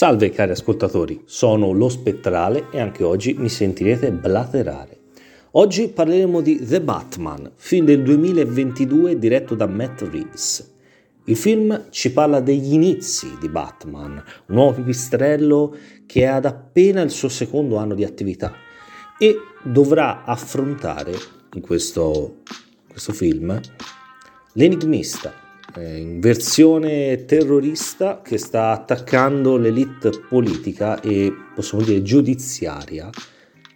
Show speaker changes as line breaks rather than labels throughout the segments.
Salve cari ascoltatori, sono lo Spettrale e anche oggi mi sentirete blaterare. Oggi parleremo di The Batman, film del 2022 diretto da Matt Reeves. Il film ci parla degli inizi di Batman, un nuovo pipistrello che ha appena il suo secondo anno di attività e dovrà affrontare in questo, questo film l'enigmista, in versione terrorista che sta attaccando l'elite politica e possiamo dire giudiziaria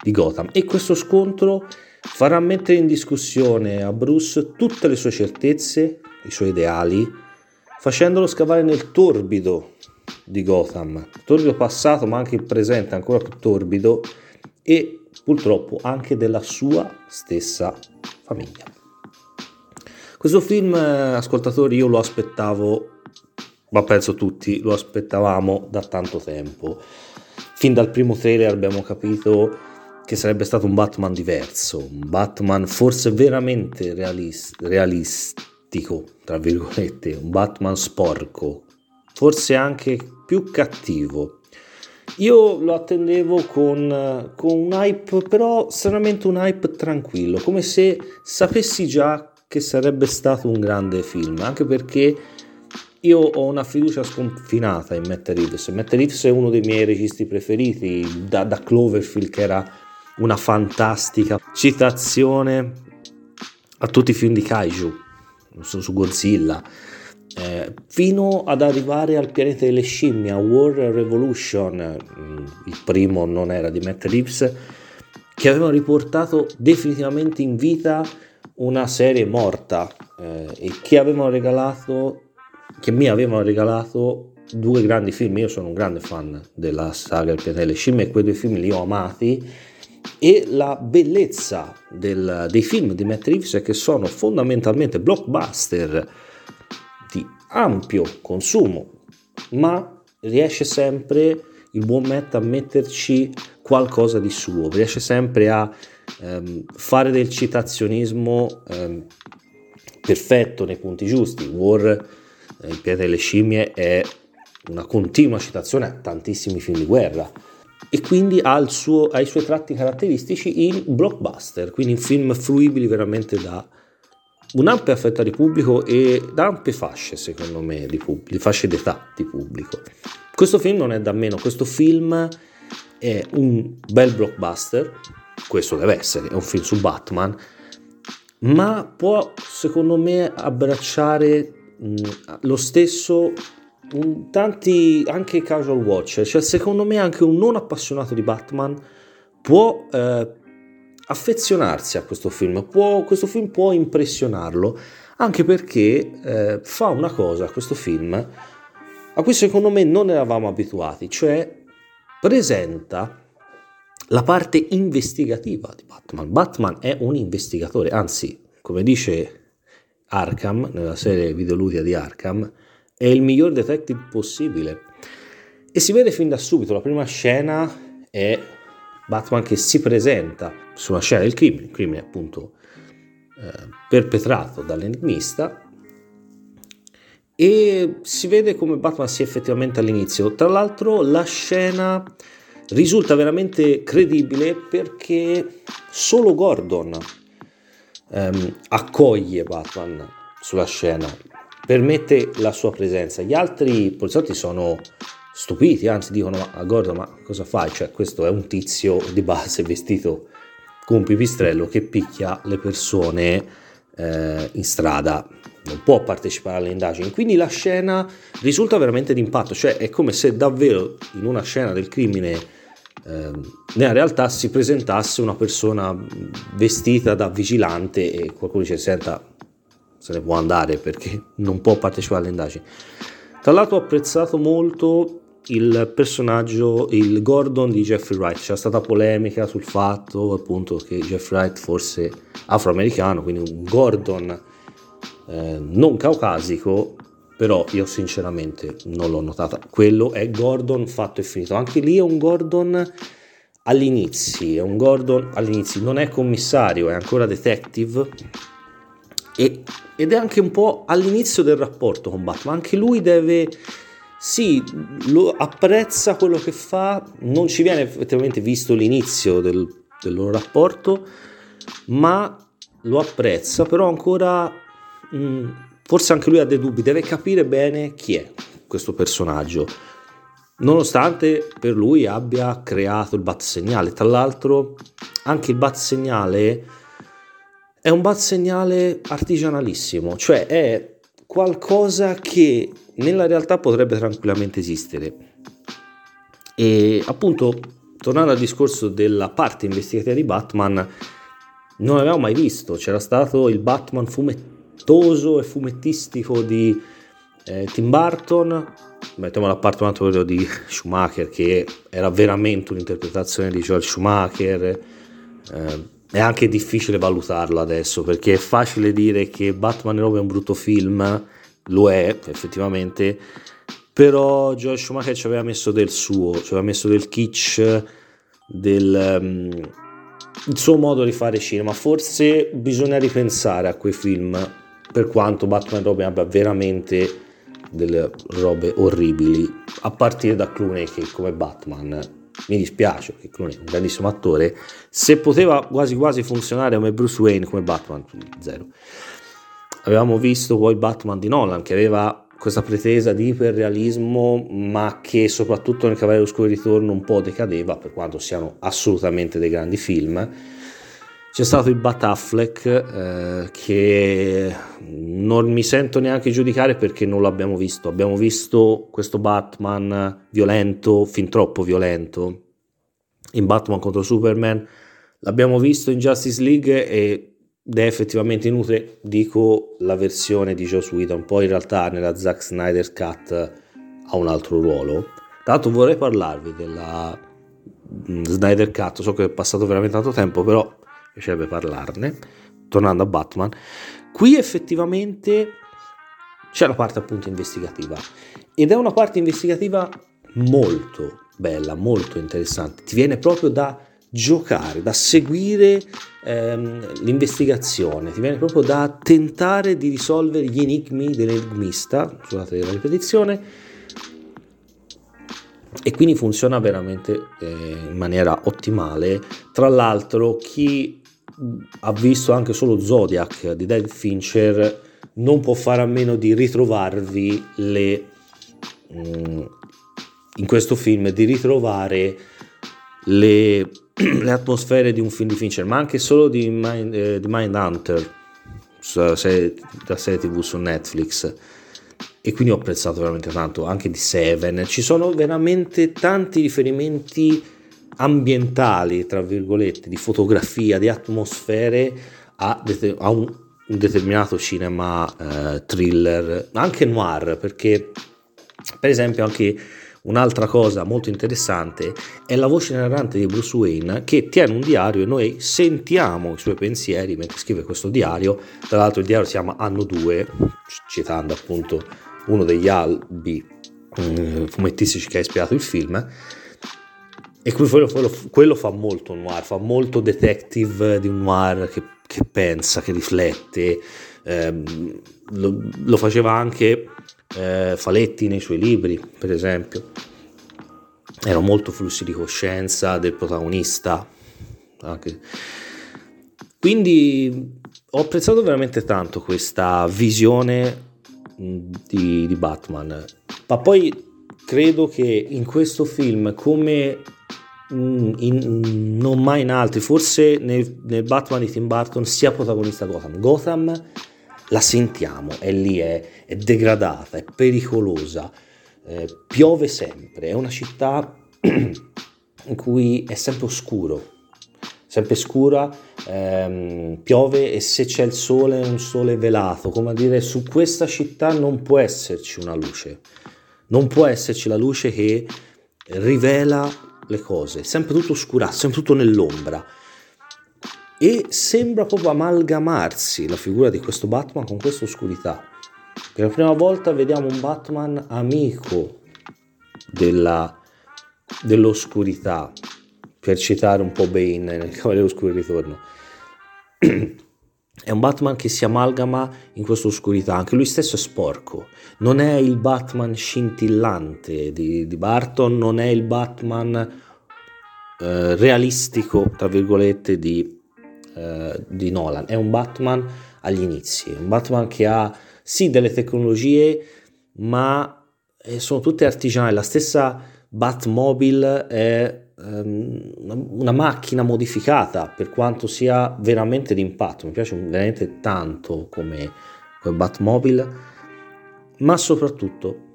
di Gotham e questo scontro farà mettere in discussione a Bruce tutte le sue certezze, i suoi ideali, facendolo scavare nel torbido di Gotham, torbido passato ma anche il presente ancora più torbido e purtroppo anche della sua stessa famiglia. Questo film, eh, ascoltatori, io lo aspettavo, ma penso tutti lo aspettavamo da tanto tempo. Fin dal primo trailer abbiamo capito che sarebbe stato un Batman diverso, un Batman forse veramente realis- realistico, tra virgolette, un Batman sporco, forse anche più cattivo. Io lo attendevo con, con un hype, però stranamente un hype tranquillo, come se sapessi già che sarebbe stato un grande film, anche perché io ho una fiducia sconfinata in Matt Reeves. Matt Reeves è uno dei miei registi preferiti, da, da Cloverfield che era una fantastica citazione a tutti i film di Kaiju, su Godzilla, eh, fino ad arrivare al pianeta delle scimmie, a War Revolution, mm, il primo non era di Matt Reeves, che avevano riportato definitivamente in vita una serie morta eh, e che avevano regalato che mi avevano regalato due grandi film. Io sono un grande fan della saga Il pianeta delle scimmie quei due film li ho amati. E la bellezza del, dei film di Matt Reeves è che sono fondamentalmente blockbuster di ampio consumo ma riesce sempre il buon Matt a metterci qualcosa di suo riesce sempre a ehm, fare del citazionismo ehm, perfetto nei punti giusti. War, eh, il pianeta delle scimmie, è una continua citazione a tantissimi film di guerra e quindi ha, suo, ha, i suoi tratti caratteristici in blockbuster, quindi in film fruibili veramente da un'ampia fetta di pubblico e da ampie fasce, secondo me, di, pub- di fasce d'età di pubblico. Questo film non è da meno, questo film è un bel blockbuster, questo deve essere, è un film su Batman, ma può secondo me abbracciare mh, lo stesso un, tanti anche casual watcher, cioè secondo me anche un non appassionato di Batman può eh, affezionarsi a questo film, può, questo film può impressionarlo, anche perché eh, fa una cosa, questo film, a cui secondo me non eravamo abituati, cioè presenta la parte investigativa di Batman. Batman è un investigatore, anzi, come dice Arkham nella serie videoludica di Arkham, è il miglior detective possibile. E si vede fin da subito, la prima scena è Batman che si presenta sulla scena del crimine, il crimine appunto eh, perpetrato dall'enigmista e si vede come Batman sia effettivamente all'inizio. Tra l'altro la scena risulta veramente credibile perché solo Gordon ehm, accoglie Batman sulla scena, permette la sua presenza. Gli altri poliziotti sono stupiti, anzi dicono a Gordon ma cosa fai? Cioè questo è un tizio di base vestito con un pipistrello che picchia le persone eh, in strada non può partecipare alle indagini. Quindi la scena risulta veramente d'impatto, cioè è come se davvero in una scena del crimine nella realtà si presentasse una persona vestita da vigilante e qualcuno dice senta se ne può andare perché non può partecipare alle indagini. Tra l'altro ho apprezzato molto il personaggio, il Gordon di Jeffrey Wright, c'è stata polemica sul fatto appunto che Jeffrey Wright fosse afroamericano, quindi un Gordon eh, non caucasico, però io sinceramente non l'ho notata. Quello è Gordon fatto e finito. Anche lì è un Gordon all'inizio, è un Gordon all'inizio, non è commissario, è ancora detective e, ed è anche un po' all'inizio del rapporto con Batman. Anche lui deve sì, lo apprezza quello che fa, non ci viene effettivamente visto l'inizio del, del loro rapporto, ma lo apprezza, però ancora mh, mm, forse anche lui ha dei dubbi, deve capire bene chi è questo personaggio, nonostante per lui abbia creato il bat segnale. Tra l'altro anche il bat segnale è un bat segnale artigianalissimo, cioè è qualcosa che nella realtà potrebbe tranquillamente esistere. E appunto, tornando al discorso della parte investigativa di Batman, non l'avevamo mai visto, c'era stato il Batman fumettoso e fumettistico di eh, Tim Burton, mettiamo da parte un altro quello di Schumacher che era veramente un'interpretazione di Joel Schumacher, eh, è anche difficile valutarlo adesso perché è facile dire che Batman e Robin è un brutto film, lo è effettivamente, però Joel Schumacher ci aveva messo del suo, ci aveva messo del kitsch, del... Um, il suo modo di fare cinema. Forse bisogna ripensare a quei film, per quanto Batman e Robin abbia veramente delle robe orribili, a partire da Clooney che come Batman mi dispiace che Clooney è un grandissimo attore, se poteva quasi quasi funzionare come Bruce Wayne, come Batman, zero. Avevamo visto poi Batman di Nolan che aveva questa pretesa di iperrealismo, ma che soprattutto nel Cavaliere Oscuro Ritorno un po' decadeva, per quanto siano assolutamente dei grandi film. C'è stato il Bat Affleck eh, che non mi sento neanche giudicare perché non l'abbiamo visto. Abbiamo visto questo Batman violento, fin troppo violento, in Batman contro Superman. L'abbiamo visto in Justice League ed è effettivamente inutile, dico la versione di Joss Whedon, poi in realtà nella Zack Snyder Cut ha un altro ruolo. Tanto vorrei parlarvi della mm, Snyder Cut, so che è passato veramente tanto tempo, però piacerebbe parlarne, tornando a Batman. Qui effettivamente c'è la parte appunto investigativa ed è una parte investigativa molto bella, molto interessante, ti viene proprio da giocare, da seguire ehm, l'investigazione, ti viene proprio da tentare di risolvere gli enigmi dell'enigmista, scusate la ripetizione, e quindi funziona veramente eh, in maniera ottimale. Tra l'altro, chi ha visto anche solo Zodiac di David Fincher non può fare a meno di ritrovarvi le mm, in questo film di ritrovare le le atmosfere di un film di Fincher, ma anche solo di, Mind, eh, di Mindhunter, la serie tv su Netflix. E quindi ho apprezzato veramente tanto, anche di Seven. Ci sono veramente tanti riferimenti ambientali, tra virgolette, di fotografia, di atmosfere a, a un, un, determinato cinema eh, thriller, anche noir, perché per esempio anche Un'altra cosa molto interessante è la voce narrante di Bruce Wayne che tiene un diario e noi sentiamo i suoi pensieri mentre scrive questo diario. Tra l'altro il diario si chiama Anno 2, citando appunto uno degli albi um, fumettistici che ha ispirato il film. E quello, quello, quello, fa molto noir, fa molto detective di un noir che, che pensa, che riflette. Ehm, lo, lo faceva anche eh, Faletti nei suoi libri, per esempio. Erano molto flussi di coscienza del protagonista. Anche. Quindi ho apprezzato veramente tanto questa visione di, di Batman. Ma poi credo che in questo film, come in, non mai in altri, forse nel, nel, Batman di Tim Burton, sia protagonista Gotham. Gotham la sentiamo, è lì, è, è degradata, è pericolosa, eh, piove sempre, è una città in cui è sempre oscuro, sempre scura, ehm, piove e se c'è il sole è un sole velato, come a dire su questa città non può esserci una luce, non può esserci la luce che rivela le cose, sempre tutto oscurato, sempre tutto nell'ombra e sembra proprio amalgamarsi la figura di questo Batman con questa oscurità. Per la prima volta vediamo un Batman amico della, dell'oscurità, per citare un po' Bane nel Cavaliere Oscuro Ritorno. è un Batman che si amalgama in questa oscurità, anche lui stesso è sporco, non è il Batman scintillante di, di Barton, non è il Batman eh, realistico, tra virgolette, di, eh, di Nolan, è un Batman agli inizi, un Batman che ha sì delle tecnologie, ma eh, sono tutte artigianali, la stessa Batmobile è una macchina modificata per quanto sia veramente d'impatto, mi piace veramente tanto come, come Batmobile, ma soprattutto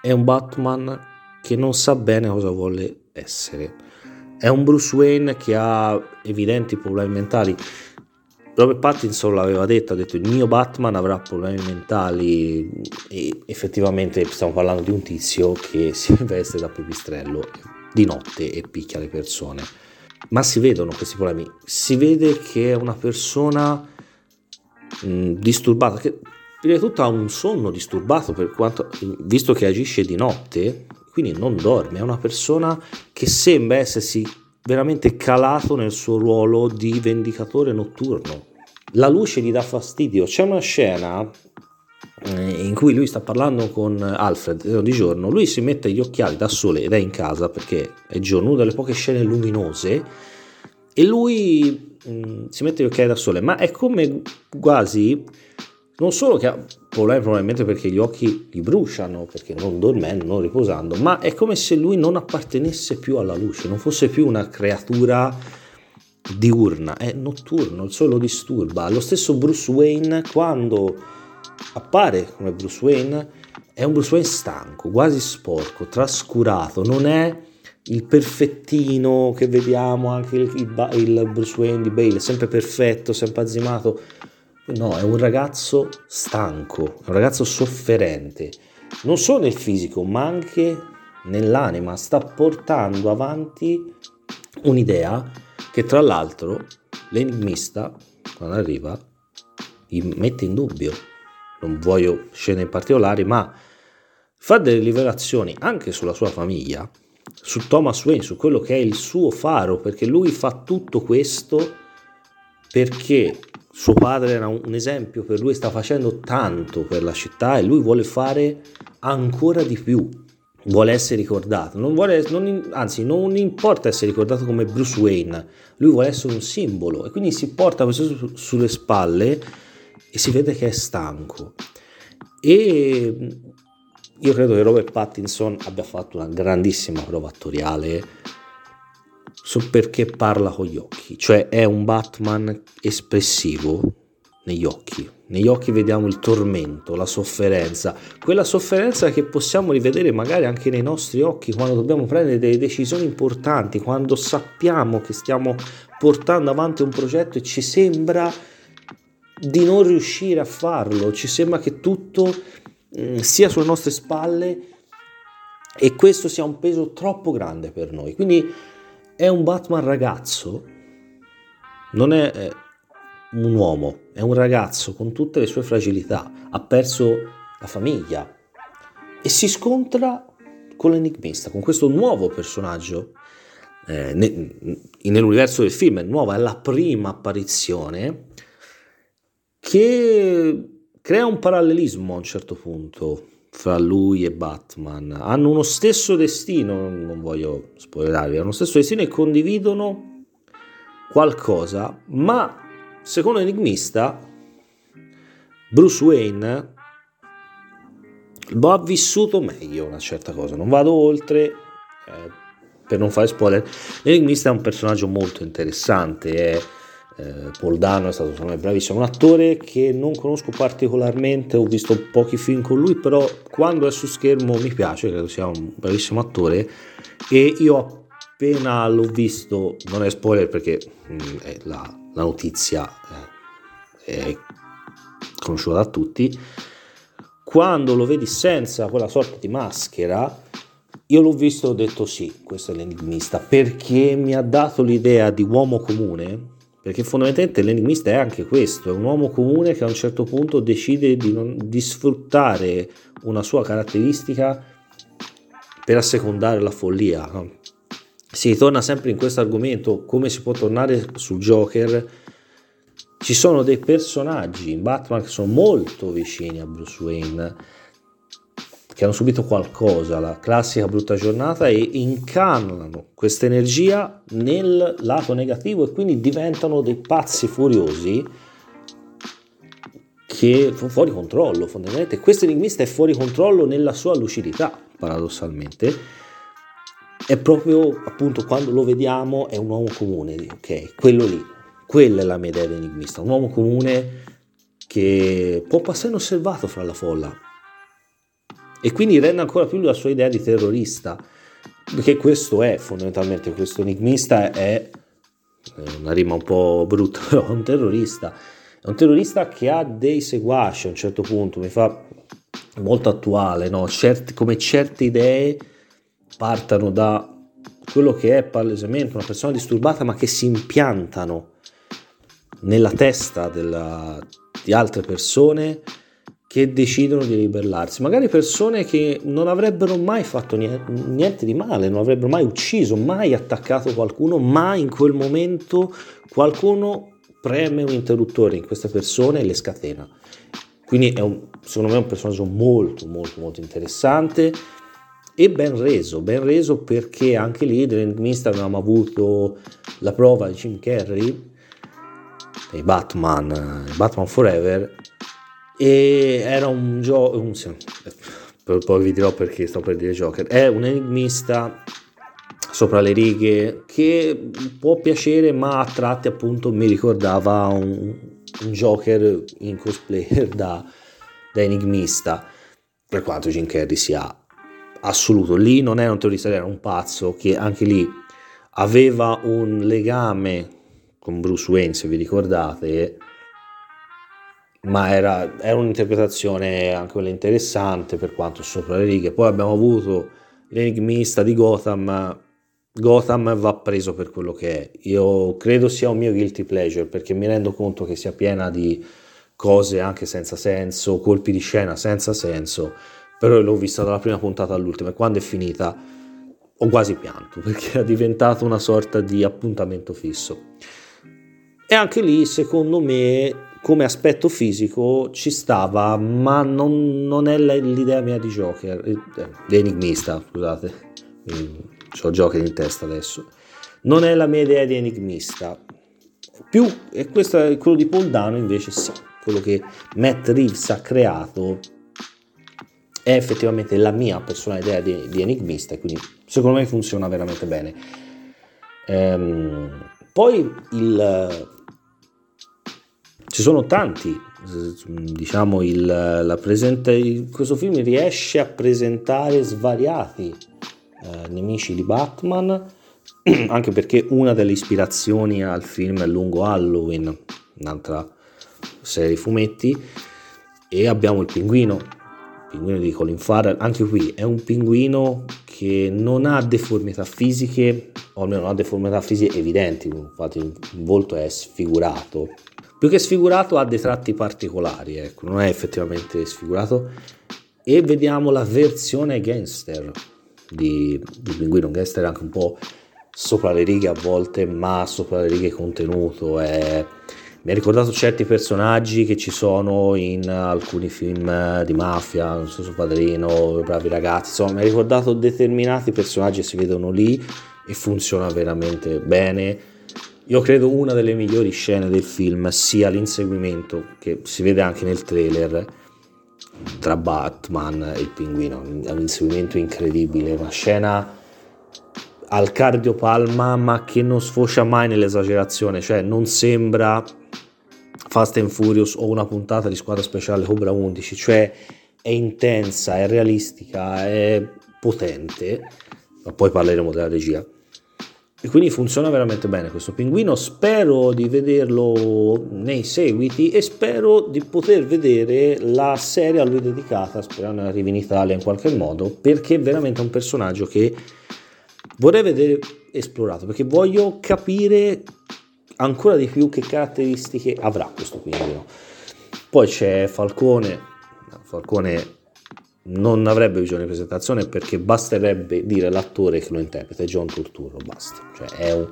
è un Batman che non sa bene cosa vuole essere. È un Bruce Wayne che ha evidenti problemi mentali. Robert Pattinson l'aveva detto, ha detto il mio Batman avrà problemi mentali e effettivamente stiamo parlando di un tizio che si veste da pipistrello di notte e picchia le persone. Ma si vedono questi problemi, si vede che è una persona mh, disturbata, che prima di tutto ha un sonno disturbato per quanto, visto che agisce di notte, quindi non dorme, è una persona che sembra essersi veramente calato nel suo ruolo di vendicatore notturno. La luce gli dà fastidio. C'è una scena eh, in cui lui sta parlando con Alfred di giorno, lui si mette gli occhiali da sole ed è in casa perché è giorno, una delle poche scene luminose e lui mh, mm, si mette gli occhiali da sole, ma è come quasi non solo che ha problemi probabilmente perché gli occhi gli bruciano, perché non dormendo, non riposando, ma è come se lui non appartenesse più alla luce, non fosse più una creatura diurna, è notturno, il sole lo disturba. Lo stesso Bruce Wayne quando appare come Bruce Wayne è un Bruce Wayne stanco, quasi sporco, trascurato, non è il perfettino che vediamo anche il, il, il Bruce Wayne di Bale, sempre perfetto, sempre azzimato No, è un ragazzo stanco, un ragazzo sofferente, non solo nel fisico, ma anche nell'anima. Sta portando avanti un'idea che tra l'altro l'enigmista, quando arriva, mette in dubbio. Non voglio scene particolari, ma fa delle rivelazioni anche sulla sua famiglia, su Thomas Wayne, su quello che è il suo faro, perché lui fa tutto questo perché suo padre era un esempio per lui, sta facendo tanto per la città e lui vuole fare ancora di più. Vuole essere ricordato, non vuole, non, anzi, non importa essere ricordato come Bruce Wayne, lui vuole essere un simbolo e quindi si porta questo su, sulle spalle e si vede che è stanco. E io credo che Robert Pattinson abbia fatto una grandissima prova attoriale su perché parla con gli occhi, cioè è un Batman espressivo negli occhi. Negli occhi vediamo il tormento, la sofferenza, quella sofferenza che possiamo rivedere magari anche nei nostri occhi quando dobbiamo prendere delle decisioni importanti, quando sappiamo che stiamo portando avanti un progetto e ci sembra di non riuscire a farlo, ci sembra che tutto mm, sia sulle nostre spalle e questo sia un peso troppo grande per noi. Quindi è un Batman ragazzo, non è un uomo, è un ragazzo con tutte le sue fragilità, ha perso la famiglia e si scontra con l'enigmista, con questo nuovo personaggio eh, nell'universo del film, è nuova, è la prima apparizione che crea un parallelismo a un certo punto fra lui e Batman. Hanno uno stesso destino, non voglio spoilerarvi, hanno uno stesso destino e condividono qualcosa, ma secondo Enigmista, Bruce Wayne lo ha vissuto meglio una certa cosa. Non vado oltre eh, per non fare spoiler. L'Enigmista è un personaggio molto interessante, è eh, Paul Dano è stato secondo me bravissimo, un attore che non conosco particolarmente, ho visto pochi film con lui, però quando è su schermo mi piace, credo sia un bravissimo attore. E io appena l'ho visto, non è spoiler perché mh, mm, è la, la, notizia eh, è conosciuta da tutti, quando lo vedi senza quella sorta di maschera, io l'ho visto e ho detto sì, questo è l'enigmista, perché mi ha dato l'idea di uomo comune, perché fondamentalmente l'enigmista è anche questo, è un uomo comune che a un certo punto decide di, non, di sfruttare una sua caratteristica per assecondare la follia. Si ritorna sempre in questo argomento, come si può tornare sul Joker, ci sono dei personaggi in Batman che sono molto vicini a Bruce Wayne, che hanno subito qualcosa, la classica brutta giornata, e incarnano questa energia nel lato negativo e quindi diventano dei pazzi furiosi che sono fuori controllo fondamentalmente. Questo enigmista è fuori controllo nella sua lucidità, paradossalmente. È proprio appunto quando lo vediamo è un uomo comune, ok, quello lì, quella è la mia idea di enigmista, un uomo comune che può passare inosservato fra la folla e quindi rende ancora più la sua idea di terrorista, perché questo è fondamentalmente, questo enigmista è una rima un po' brutta, però è un terrorista, è un terrorista che ha dei seguaci a un certo punto, mi fa molto attuale, no? Certi, come certe idee partano da quello che è palesemente una persona disturbata ma che si impiantano nella testa della, di altre persone che decidono di ribellarsi, magari persone che non avrebbero mai fatto niente di male, non avrebbero mai ucciso, mai attaccato qualcuno, ma in quel momento qualcuno preme un interruttore in queste persone e le scatena. Quindi è un, secondo me è un personaggio molto molto molto interessante e ben reso, ben reso perché anche lì dell'enigmista avevamo avuto la prova di Jim Carrey dei Batman, Batman Forever, e era un gioco, poi vi dirò perché sto per dire Joker, è un enigmista sopra le righe che può piacere ma a tratti appunto mi ricordava un, un Joker in cosplayer da, da enigmista. Per quanto Jim Carrey sia assoluto. Lì non era un terrorista era un pazzo che anche lì aveva un legame con Bruce Wayne, se vi ricordate, ma era, era un'interpretazione anche quella interessante per quanto sopra le righe. Poi abbiamo avuto l'enigmista di Gotham. Gotham va preso per quello che è. Io credo sia un mio guilty pleasure perché mi rendo conto che sia piena di cose anche senza senso, colpi di scena senza senso, però l'ho vista dalla prima puntata all'ultima e quando è finita ho quasi pianto perché è diventato una sorta di appuntamento fisso. E anche lì, secondo me, come aspetto fisico ci stava, ma non, non è l'idea mia di Joker, eh, di enigmista, scusate, ho Joker in testa adesso. Non è la mia idea di enigmista. Più, e questo è quello di Paul Dano invece sì, quello che Matt Reeves ha creato è effettivamente la mia personale idea di, di enigmista, quindi secondo me funziona veramente bene. Ehm, poi il, ci sono tanti, diciamo, il, la presente, questo film riesce a presentare svariati eh, nemici di Batman, anche perché una delle ispirazioni al film è Lungo Halloween, un'altra serie di fumetti, e abbiamo il pinguino, il pinguino di Colin Farrell, anche qui è un pinguino che non ha deformità fisiche, o almeno non ha deformità fisiche evidenti, infatti il volto è sfigurato, più che sfigurato ha dei tratti particolari, ecco, non è effettivamente sfigurato. E vediamo la versione gangster di, di Pinguino, gangster anche un po' sopra le righe a volte, ma sopra le righe contenuto. È... Mi ha ricordato certi personaggi che ci sono in alcuni film di mafia, non so, su Padrino, Bravi ragazzi, insomma, mi ha ricordato determinati personaggi che si vedono lì e funziona veramente bene io credo una delle migliori scene del film sia l'inseguimento, che si vede anche nel trailer, tra Batman e il pinguino. È un inseguimento incredibile, una scena al cardiopalma ma che non sfocia mai nell'esagerazione, cioè non sembra Fast and Furious o una puntata di squadra speciale Cobra 11, cioè è intensa, è realistica, è potente, ma poi parleremo della regia e quindi funziona veramente bene questo pinguino. Spero di vederlo nei seguiti e spero di poter vedere la serie a lui dedicata, sperando arrivi in Italia in qualche modo, perché è veramente un personaggio che vorrei vedere esplorato, perché voglio capire ancora di più che caratteristiche avrà questo pinguino. Poi c'è Falcone, Falcone non avrebbe bisogno di presentazione perché basterebbe dire l'attore che lo interpreta, è John Turturro, basta. Cioè è un,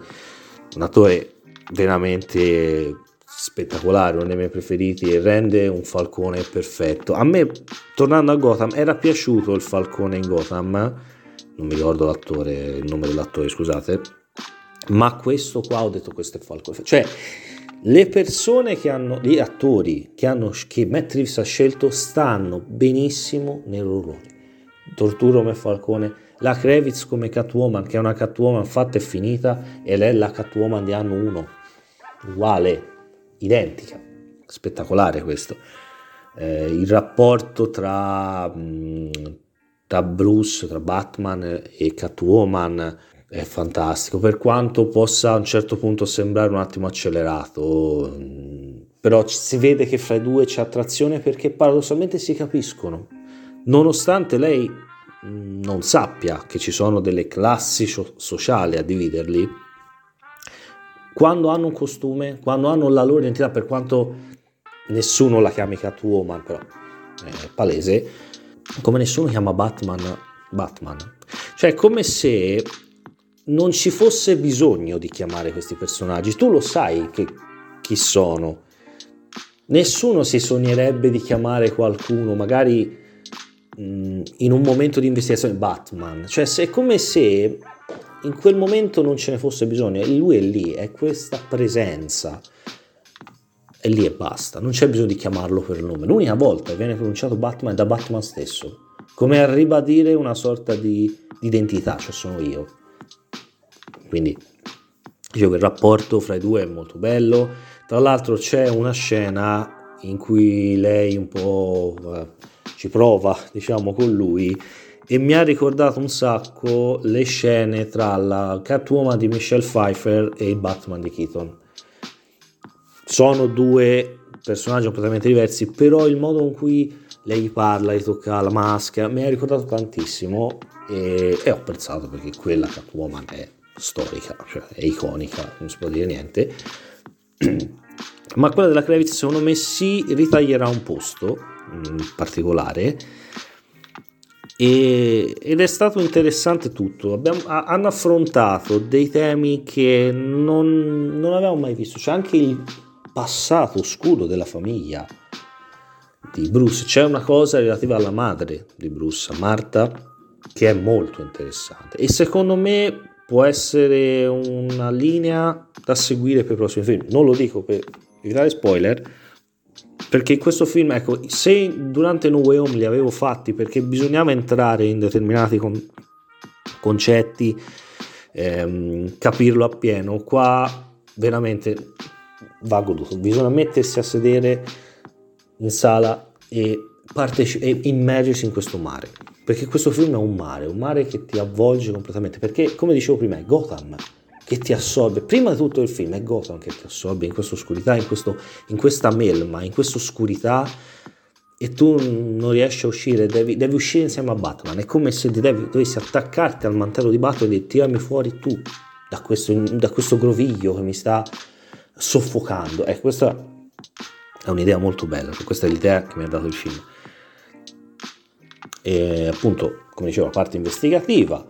un attore veramente spettacolare, uno dei miei preferiti e rende un Falcone perfetto. A me, tornando a Gotham, era piaciuto il Falcone in Gotham, non mi ricordo l'attore, il nome dell'attore, scusate, ma questo qua ho detto questo è Falcone. Cioè, le persone che hanno, gli attori che, hanno, che Matt Reeves ha scelto stanno benissimo nei loro ruoli. Torturo come Falcone, la Kravitz come Catwoman, che è una Catwoman fatta e finita, ed è la Catwoman di anno 1, uguale, identica, spettacolare questo. Eh, il rapporto tra, mh, tra Bruce, tra Batman e Catwoman è fantastico, per quanto possa a un certo punto sembrare un attimo accelerato, però si vede che fra i due c'è attrazione perché paradossalmente si capiscono, nonostante lei non sappia che ci sono delle classi sociali a dividerli, quando hanno un costume, quando hanno la loro identità, per quanto nessuno la chiami Catwoman, però è palese, come nessuno chiama Batman Batman. Cioè come se non ci fosse bisogno di chiamare questi personaggi, tu lo sai che, chi sono. Nessuno si sognerebbe di chiamare qualcuno, magari mh, in un momento di investigazione, Batman. Cioè, è come se in quel momento non ce ne fosse bisogno. Lui è lì, è questa presenza. E lì e basta, non c'è bisogno di chiamarlo per nome. L'unica volta che viene pronunciato Batman è da Batman stesso, come a ribadire una sorta di identità, cioè sono io quindi dicevo il rapporto fra i due è molto bello. Tra l'altro c'è una scena in cui lei un po' ci prova, diciamo, con lui e mi ha ricordato un sacco le scene tra la Catwoman di Michelle Pfeiffer e il Batman di Keaton. Sono due personaggi completamente diversi, però il modo in cui lei parla, gli tocca la maschera, mi ha ricordato tantissimo e, e ho apprezzato perché quella Catwoman è storica, cioè è iconica, non si può dire niente. Ma quella della Kravitz secondo me si ritaglierà un posto in particolare e, ed è stato interessante tutto. Abbiamo, hanno affrontato dei temi che non, non avevamo mai visto, c'è anche il passato oscuro della famiglia di Bruce. C'è una cosa relativa alla madre di Bruce, Marta, che è molto interessante e secondo me può essere una linea da seguire per i prossimi film. Non lo dico per evitare spoiler, perché questo film, ecco, se durante No Way Home li avevo fatti perché bisognava entrare in determinati con- concetti, ehm, capirlo appieno, qua veramente va goduto. Bisogna mettersi a sedere in sala e, parteci- e immergersi in questo mare perché questo film è un mare, un mare che ti avvolge completamente, perché come dicevo prima è Gotham che ti assorbe, prima di tutto il film è Gotham che ti assorbe in questa oscurità, in, questo, in questa melma, in questa oscurità e tu non riesci a uscire, devi, devi uscire insieme a Batman, è come se devi, dovessi attaccarti al mantello di Batman e dire tirami fuori tu da questo, da questo groviglio che mi sta soffocando. Ecco, questa è un'idea molto bella, questa è l'idea che mi ha dato il film e appunto, come dicevo, la parte investigativa,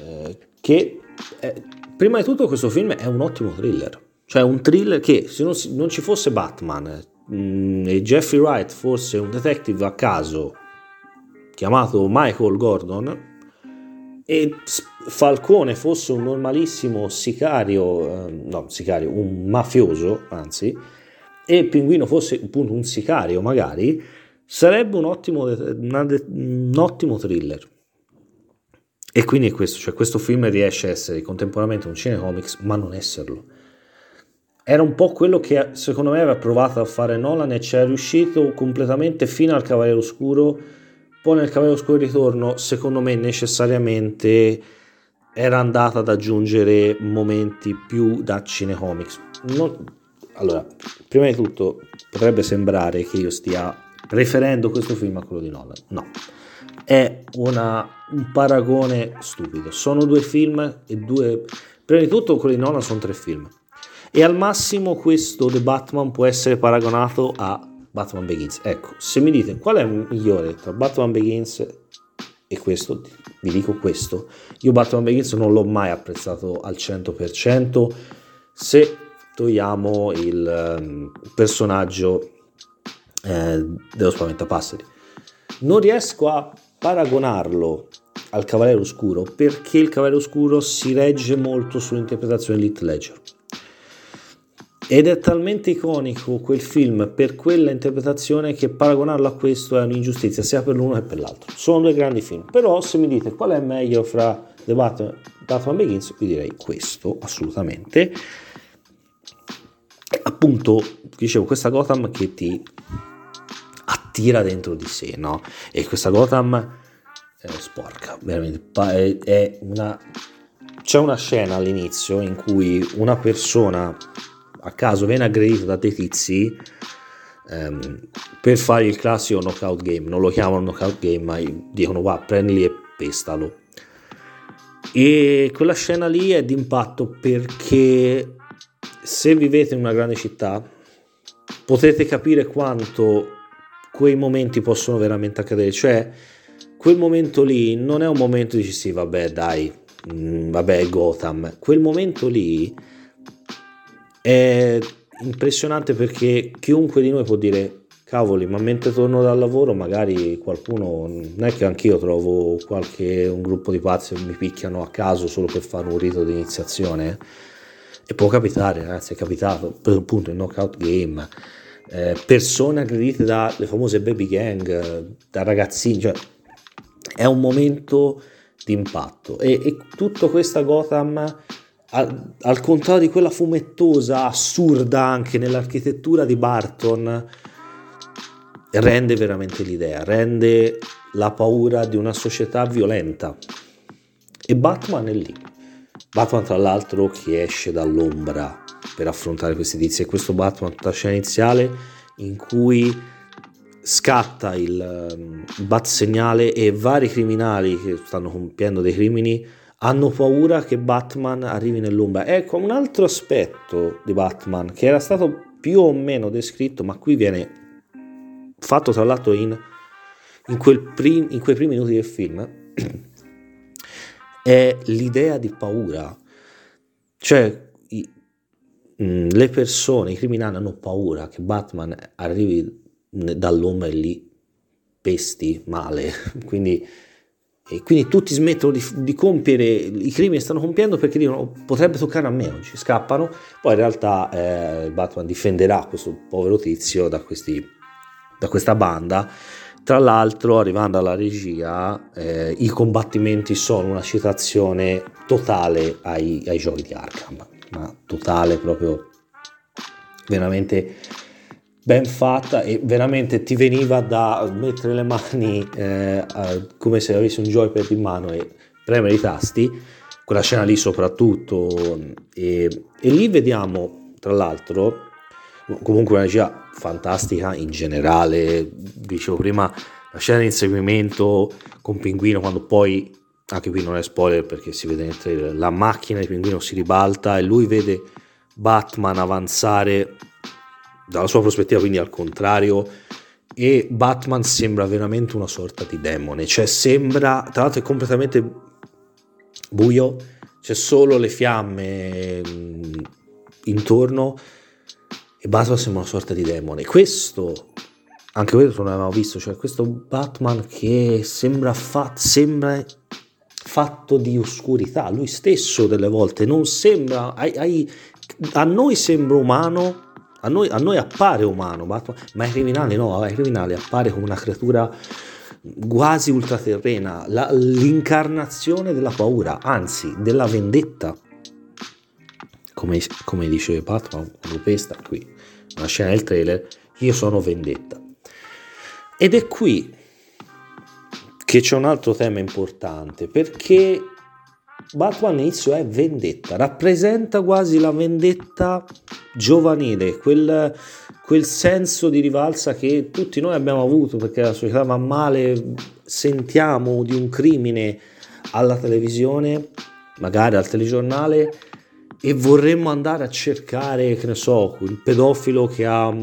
eh, che è, prima di tutto questo film è un ottimo thriller, cioè un thriller che se non, non ci fosse Batman mh, mm, e Jeffrey Wright fosse un detective a caso chiamato Michael Gordon e Falcone fosse un normalissimo sicario, eh, no, sicario, un mafioso, anzi, e Pinguino fosse appunto un sicario magari, Sarebbe un ottimo, un ottimo thriller. E quindi è questo, cioè questo film riesce a essere contemporaneamente un cinecomics, ma non esserlo. Era un po' quello che secondo me aveva provato a fare Nolan e ci è riuscito completamente fino al Cavaliere Oscuro. Poi nel Cavaliere Oscuro Ritorno, secondo me necessariamente era andata ad aggiungere momenti più da cinecomics. Non... Allora, prima di tutto potrebbe sembrare che io stia preferendo questo film a quello di Nolan. No, è una, un paragone stupido. Sono due film e due... Prima di tutto quello di Nolan sono tre film. E al massimo questo The Batman può essere paragonato a Batman Begins. Ecco, se mi dite qual è il migliore tra Batman Begins e questo, vi dico questo. Io Batman Begins non l'ho mai apprezzato al 100%. Se togliamo il um, personaggio eh, dello spaventapasseri. Non riesco a paragonarlo al Cavaliere Oscuro perché il Cavaliere Oscuro si regge molto sull'interpretazione di Heath Ledger. Ed è talmente iconico quel film per quella interpretazione che paragonarlo a questo è un'ingiustizia sia per l'uno che per l'altro. Sono due grandi film, però se mi dite qual è meglio fra The Batman, Batman Begins, vi direi questo assolutamente. Appunto, dicevo, questa Gotham che ti attira dentro di sé, no? E questa Gotham è sporca, veramente, è una... C'è una scena all'inizio in cui una persona a caso viene aggredita da dei tizi ehm, per fare il classico knockout game, non lo chiamano knockout game, ma dicono va, prendili e pestalo. E quella scena lì è d'impatto perché se vivete in una grande città potete capire quanto quei momenti possono veramente accadere, cioè quel momento lì non è un momento di sì vabbè dai, mh, mm, vabbè Gotham, quel momento lì è impressionante perché chiunque di noi può dire cavoli, ma mentre torno dal lavoro magari qualcuno, non è che anch'io trovo qualche, un gruppo di pazzi che mi picchiano a caso solo per fare un rito di iniziazione. E può capitare, ragazzi, è capitato, per appunto il knockout game eh, persone aggredite dalle famose baby gang, da ragazzini, cioè è un momento di impatto e, e tutta questa Gotham al, al, contrario di quella fumettosa, assurda anche nell'architettura di Barton, rende veramente l'idea, rende la paura di una società violenta. E Batman è lì. Batman, tra l'altro, che esce dall'ombra per affrontare questi tizi. E questo Batman, la scena iniziale in cui scatta il, il bat segnale e vari criminali che stanno compiendo dei crimini hanno paura che Batman arrivi nell'ombra. Ecco, un altro aspetto di Batman che era stato più o meno descritto, ma qui viene fatto tra l'altro in, in, prim, in quei primi minuti del film, è l'idea di paura. Cioè, le persone, i criminali hanno paura che Batman arrivi dall'ombra e li pesti male, quindi, quindi tutti smettono di, di, compiere i crimini che stanno compiendo perché dicono potrebbe toccare a me oggi, scappano, poi in realtà eh, Batman difenderà questo povero tizio da, questi, da questa banda. Tra l'altro, arrivando alla regia, eh, i combattimenti sono una citazione totale ai, ai giochi di Arkham ma totale proprio veramente ben fatta e veramente ti veniva da mettere le mani eh, come se avessi un joypad in mano e premere i tasti quella scena lì soprattutto e, e lì vediamo tra l'altro comunque una regia fantastica in generale dicevo prima la scena di inseguimento con Pinguino quando poi anche qui non è spoiler perché si vede nel trailer, la macchina di Pinguino si ribalta e lui vede Batman avanzare dalla sua prospettiva, quindi al contrario, e Batman sembra veramente una sorta di demone, cioè sembra, tra l'altro è completamente buio, c'è solo le fiamme mm, intorno e Batman sembra una sorta di demone. Questo, anche questo non avevamo visto, cioè questo Batman che sembra, fa, sembra fatto di oscurità, lui stesso delle volte non sembra, ai, ai, a noi sembra umano, a noi, a noi appare umano, ma, ma ai criminali no, ai criminali appare come una creatura quasi ultraterrena, la, l'incarnazione della paura, anzi della vendetta, come, come dice Batman quando pesta qui, una scena del trailer, io sono vendetta. Ed è qui che c'è un altro tema importante perché Batman all'inizio è vendetta, rappresenta quasi la vendetta giovanile, quel, quel, senso di rivalsa che tutti noi abbiamo avuto perché la società va male, sentiamo di un crimine alla televisione, magari al telegiornale e vorremmo andare a cercare, che ne so, il pedofilo che ha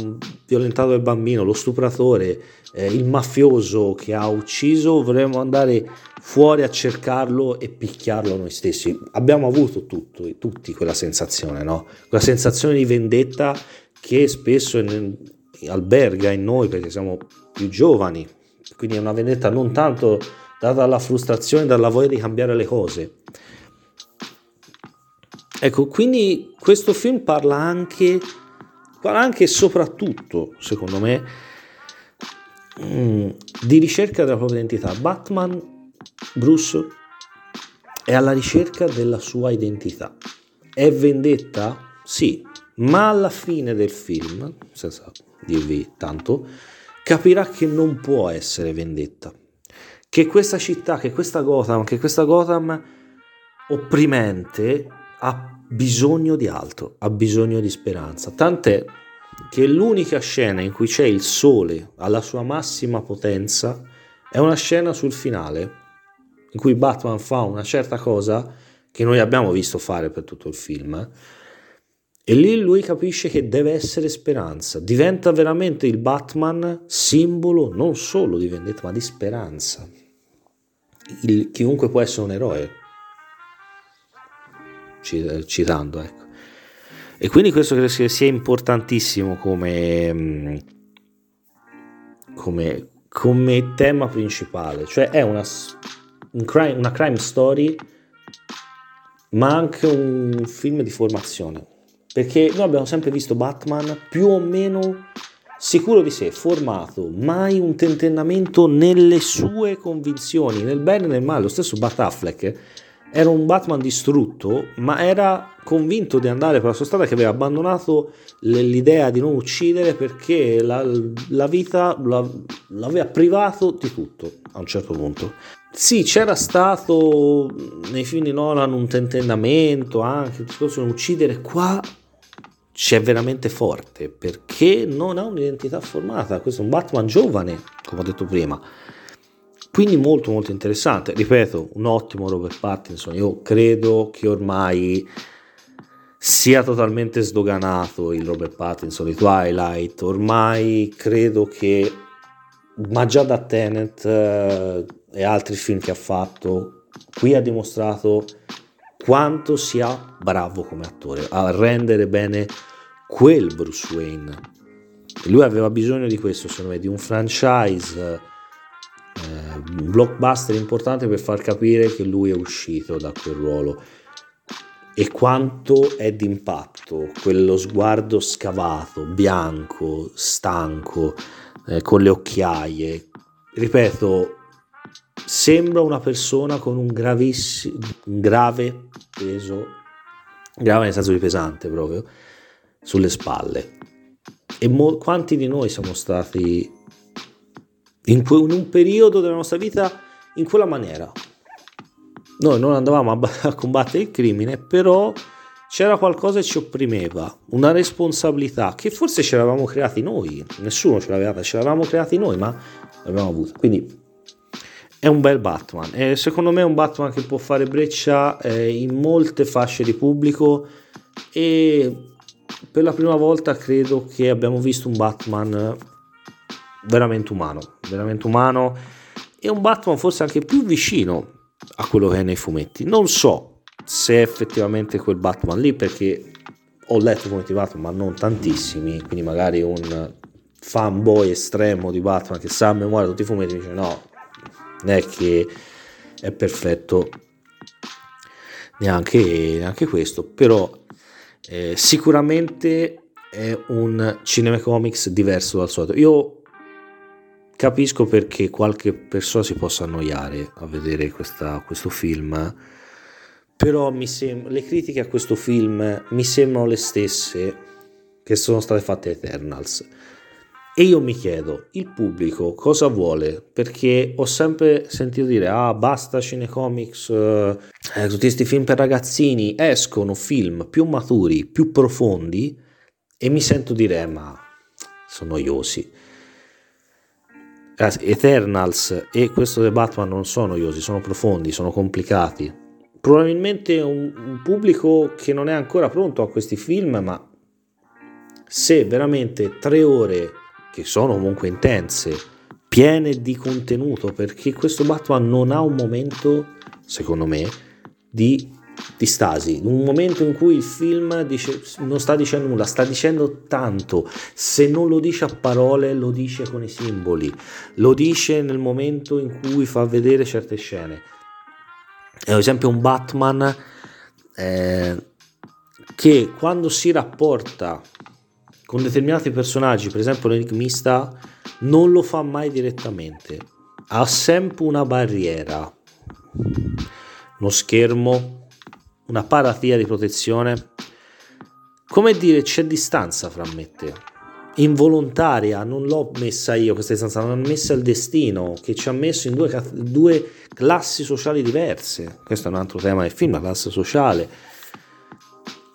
violentato il bambino, lo stupratore, eh, il mafioso che ha ucciso, vorremmo andare fuori a cercarlo e picchiarlo noi stessi. Abbiamo avuto tutto, tutti quella sensazione, no? Quella sensazione di vendetta che spesso in, alberga in noi perché siamo più giovani, quindi è una vendetta non tanto data dalla frustrazione, dalla voglia di cambiare le cose. Ecco, quindi questo film parla anche, parla anche e soprattutto, secondo me, mm, di ricerca della propria identità. Batman Bruce è alla ricerca della sua identità. È vendetta? Sì, ma alla fine del film, senza dirvi tanto, capirà che non può essere vendetta. Che questa città, che questa Gotham, che questa Gotham opprimente ha bisogno di altro, ha bisogno di speranza. Tant'è che l'unica scena in cui c'è il sole alla sua massima potenza è una scena sul finale in cui Batman fa una certa cosa che noi abbiamo visto fare per tutto il film. E lì lui capisce che deve essere speranza, diventa veramente il Batman simbolo non solo di vendetta ma di speranza. Il, chiunque può essere un eroe, citando, ecco. E quindi questo credo sia importantissimo come, come, come tema principale, cioè è una un crime, una crime story, ma anche un film di formazione. Perché noi abbiamo sempre visto Batman più o meno sicuro di sé, formato, mai un tentennamento nelle sue convinzioni, nel bene e nel male. Lo stesso Bat Affleck era un Batman distrutto, ma era convinto di andare per la sua strada che aveva abbandonato l'idea di non uccidere perché la, la vita l'aveva privato di tutto a un certo punto. Sì, c'era stato nei film di Nolan un tentennamento anche, il discorso di uccidere, qua c'è veramente forte perché non ha un'identità formata, questo è un Batman giovane, come ho detto prima quindi molto molto interessante, ripeto, un ottimo Robert Pattinson, io credo che ormai sia totalmente sdoganato il Robert Pattinson di Twilight, ormai credo che, ma già da Tenet eh, e altri film che ha fatto, qui ha dimostrato quanto sia bravo come attore a rendere bene quel Bruce Wayne. Lui aveva bisogno di questo, secondo me, di un franchise un blockbuster importante per far capire che lui è uscito da quel ruolo e quanto è d'impatto quello sguardo scavato, bianco, stanco, eh, con le occhiaie. Ripeto, sembra una persona con un gravissimo, grave peso, grave nel senso di pesante proprio, sulle spalle. E mo- quanti di noi siamo stati in, que- in un periodo della nostra vita in quella maniera. Noi non andavamo a, a combattere il crimine, però c'era qualcosa che ci opprimeva, una responsabilità che forse ce l'avevamo creati noi, nessuno ce l'aveva, ce l'avevamo creati noi, ma l'abbiamo avuta. Quindi è un bel Batman e secondo me è un Batman che può fare breccia eh, in molte fasce di pubblico e per la prima volta credo che abbiamo visto un Batman veramente umano, veramente umano e un Batman forse anche più vicino a quello che è nei fumetti. Non so se è effettivamente quel Batman lì perché ho letto fumetti Batman ma non tantissimi, quindi magari un fanboy estremo di Batman che sa a memoria tutti i fumetti dice no, non è che è perfetto neanche, neanche questo, però eh, sicuramente è un cinema comics diverso dal solito. Io Capisco perché qualche persona si possa annoiare a vedere questa, questo film, però sem- le critiche a questo film mi sembrano le stesse che sono state fatte a Eternals. E io mi chiedo, il pubblico cosa vuole? Perché ho sempre sentito dire, ah basta cinecomics, eh, tutti questi film per ragazzini, escono film più maturi, più profondi e mi sento dire, eh, ma sono noiosi. Eternals e questo The Batman non sono noiosi, sono profondi, sono complicati. probabilmente un, un pubblico che non è ancora pronto a questi film, ma se veramente tre ore che sono comunque intense, piene di contenuto, perché questo Batman non ha un momento, secondo me, di, di stasi, un momento in cui il film dice, non sta dicendo nulla, sta dicendo tanto, se non lo dice a parole lo dice con i simboli, lo dice nel momento in cui fa vedere certe scene. Ad esempio un Batman eh, che quando si rapporta con determinati personaggi, per esempio l'enigmista, non lo fa mai direttamente, ha sempre una barriera, uno schermo, una paratia di protezione. Come dire, c'è distanza fra me e te. Involontaria, non l'ho messa io questa distanza, l'ho messa il destino che ci ha messo in due, due classi sociali diverse. Questo è un altro tema del film, la classe sociale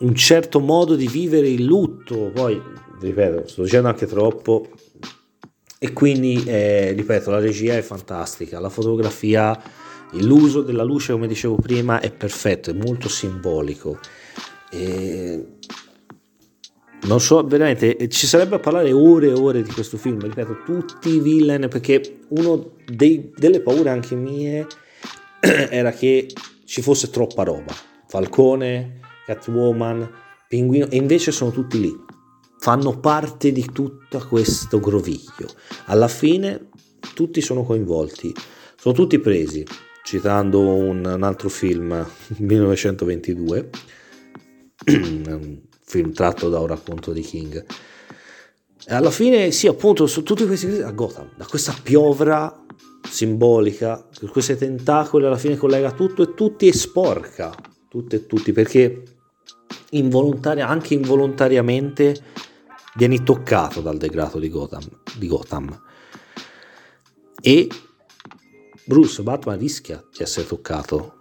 un certo modo di vivere il lutto, poi ripeto, sto dicendo anche troppo e quindi eh, ripeto, la regia è fantastica, la fotografia, l'uso della luce come dicevo prima è perfetto, è molto simbolico. E non so veramente, ci sarebbe a parlare ore e ore di questo film, ripeto, tutti i villain, perché una delle paure anche mie era che ci fosse troppa roba. Falcone, Catwoman, Pinguino, e invece sono tutti lì, fanno parte di tutto questo groviglio. Alla fine tutti sono coinvolti, sono tutti presi, citando un, un altro film, 1922, un film tratto da un racconto di King. E alla fine, sì, appunto, su tutti questi a Gotham, da questa piovra simbolica, questi tentacoli alla fine collega tutto e tutti e sporca, tutte e tutti, perché involontaria, anche involontariamente vieni toccato dal degrado di Gotham, di Gotham. E Bruce Batman rischia di essere toccato,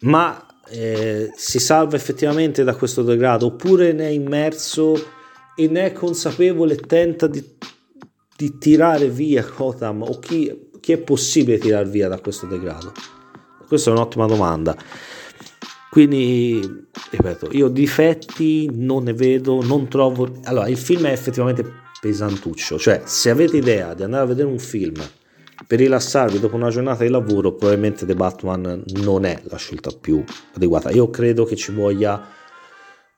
ma eh, si salva effettivamente da questo degrado oppure ne è immerso e ne è consapevole e tenta di, di tirare via Gotham o chi, chi è possibile tirare via da questo degrado? Questa è un'ottima domanda. Quindi, ripeto, io difetti non ne vedo, non trovo... Allora, il film è effettivamente pesantuccio, cioè se avete idea di andare a vedere un film per rilassarvi dopo una giornata di lavoro, probabilmente The Batman non è la scelta più adeguata. Io credo che ci voglia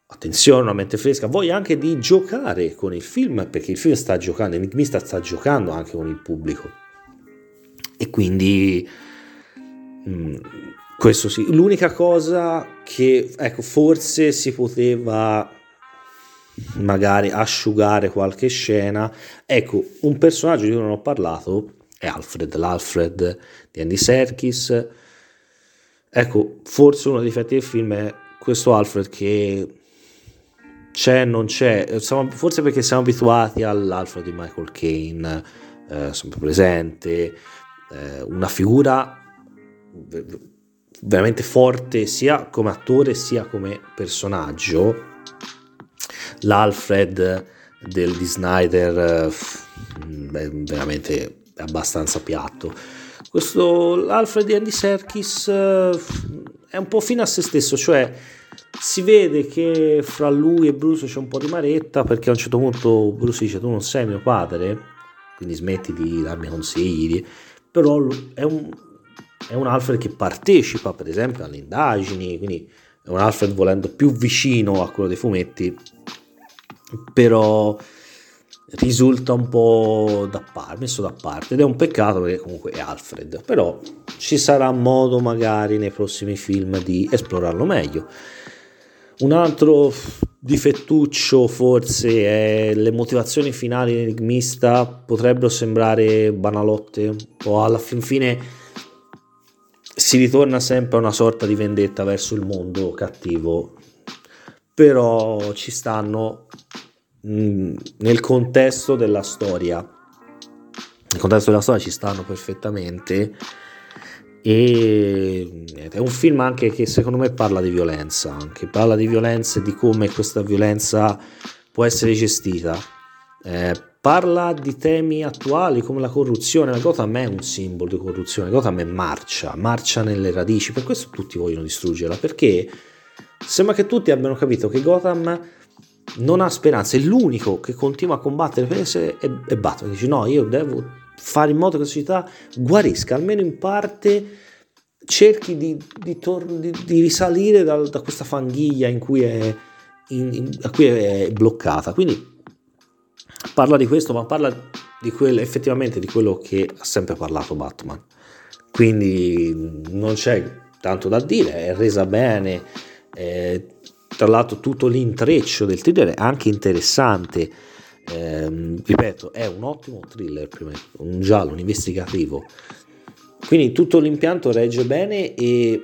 attenzione, una mente fresca, voglia anche di giocare con il film, perché il film sta giocando, Enigmista sta giocando anche con il pubblico. E quindi mh, mm, questo sì, l'unica cosa che ecco, forse si poteva magari asciugare qualche scena. Ecco, un personaggio di cui non ho parlato è Alfred, l'Alfred di Andy Serkis. Ecco, forse uno dei difetti del film è questo Alfred che c'è, non c'è, siamo, forse perché siamo abituati all'Alfred di Michael Caine, eh, sempre presente, eh, una figura veramente forte sia come attore sia come personaggio. L'Alfred del di Snyder è veramente abbastanza piatto. Questo l'Alfred di Andy Serkis eh, è un po' fine a se stesso, cioè si vede che fra lui e Bruce c'è un po' di maretta perché a un certo punto Bruce dice tu non sei mio padre, quindi smetti di darmi consigli, però è un, è un Alfred che partecipa per esempio alle indagini, quindi è un Alfred volendo più vicino a quello dei fumetti, però risulta un po' da par- messo da parte ed è un peccato perché comunque è Alfred, però ci sarà modo magari nei prossimi film di esplorarlo meglio. Un altro difettuccio forse è le motivazioni finali in Enigmista potrebbero sembrare banalotte o alla fin fine si ritorna sempre a una sorta di vendetta verso il mondo cattivo, però ci stanno mm, nel contesto della storia. Nel contesto della storia ci stanno perfettamente e è un film anche che secondo me parla di violenza, anche parla di violenza e di come questa violenza può essere gestita. Eh, parla di temi attuali come la corruzione. La Gotham è un simbolo di corruzione, Gotham è marcia, marcia nelle radici, per questo tutti vogliono distruggerla, perché sembra che tutti abbiano capito che Gotham non ha speranza, è l'unico che continua a combattere per essere è, è Batman. Dici no, io devo fare in modo che la società guarisca, almeno in parte cerchi di, di, tor- di, di risalire da, da, questa fanghiglia in cui è, in, in, a cui è bloccata. Quindi parla di questo, ma parla di quello, effettivamente di quello che ha sempre parlato Batman. Quindi non c'è tanto da dire, è resa bene. Eh, tra l'altro tutto l'intreccio del thriller è anche interessante. Eh, ripeto, è un ottimo thriller, un giallo, un investigativo. Quindi tutto l'impianto regge bene e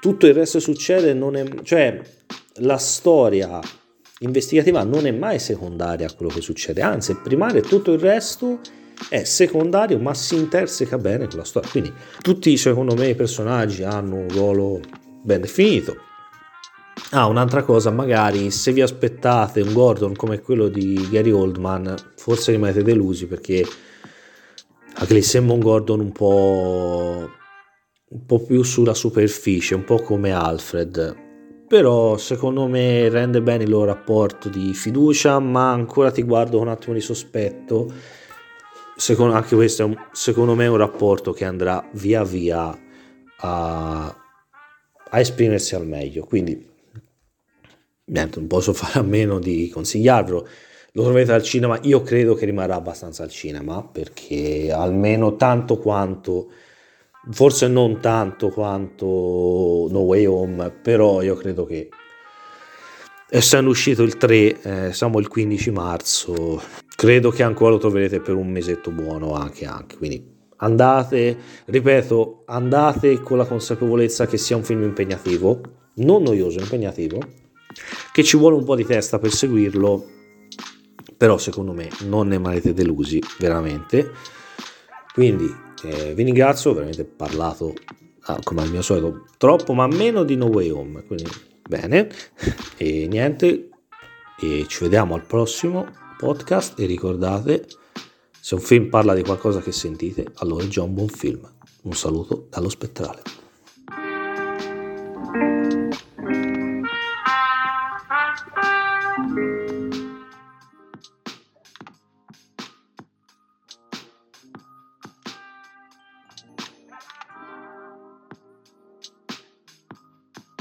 tutto il resto succede, non è, cioè la storia investigativa non è mai secondaria a quello che succede, anzi è primaria e tutto il resto è secondario ma si interseca bene con la storia. Quindi tutti secondo me i personaggi hanno un ruolo ben definito. Ah, un'altra cosa, magari se vi aspettate un Gordon come quello di Gary Oldman, forse rimanete delusi perché anche lì sembra un Gordon un po', un po' più sulla superficie, un po' come Alfred però secondo me rende bene il loro rapporto di fiducia, ma ancora ti guardo con un attimo di sospetto. Secondo, anche questo è un, secondo me un rapporto che andrà via via a, a esprimersi al meglio. Quindi niente, non posso fare a meno di consigliarvelo. Lo troverete al cinema, io credo che rimarrà abbastanza al cinema perché almeno tanto quanto forse non tanto quanto No Way Home, però io credo che essendo uscito il 3, eh, siamo il 15 marzo, credo che ancora lo troverete per un mesetto buono anche, anche. quindi andate, ripeto, andate con la consapevolezza che sia un film impegnativo, non noioso, impegnativo, che ci vuole un po' di testa per seguirlo, però secondo me non ne rimarrete delusi, veramente. Quindi eh, vi ringrazio, veramente parlato ah, come al mio solito troppo, ma meno di No Way Home. Quindi bene, e niente, e ci vediamo al prossimo podcast e ricordate, se un film parla di qualcosa che sentite, allora è già un buon film. Un saluto dallo spettrale.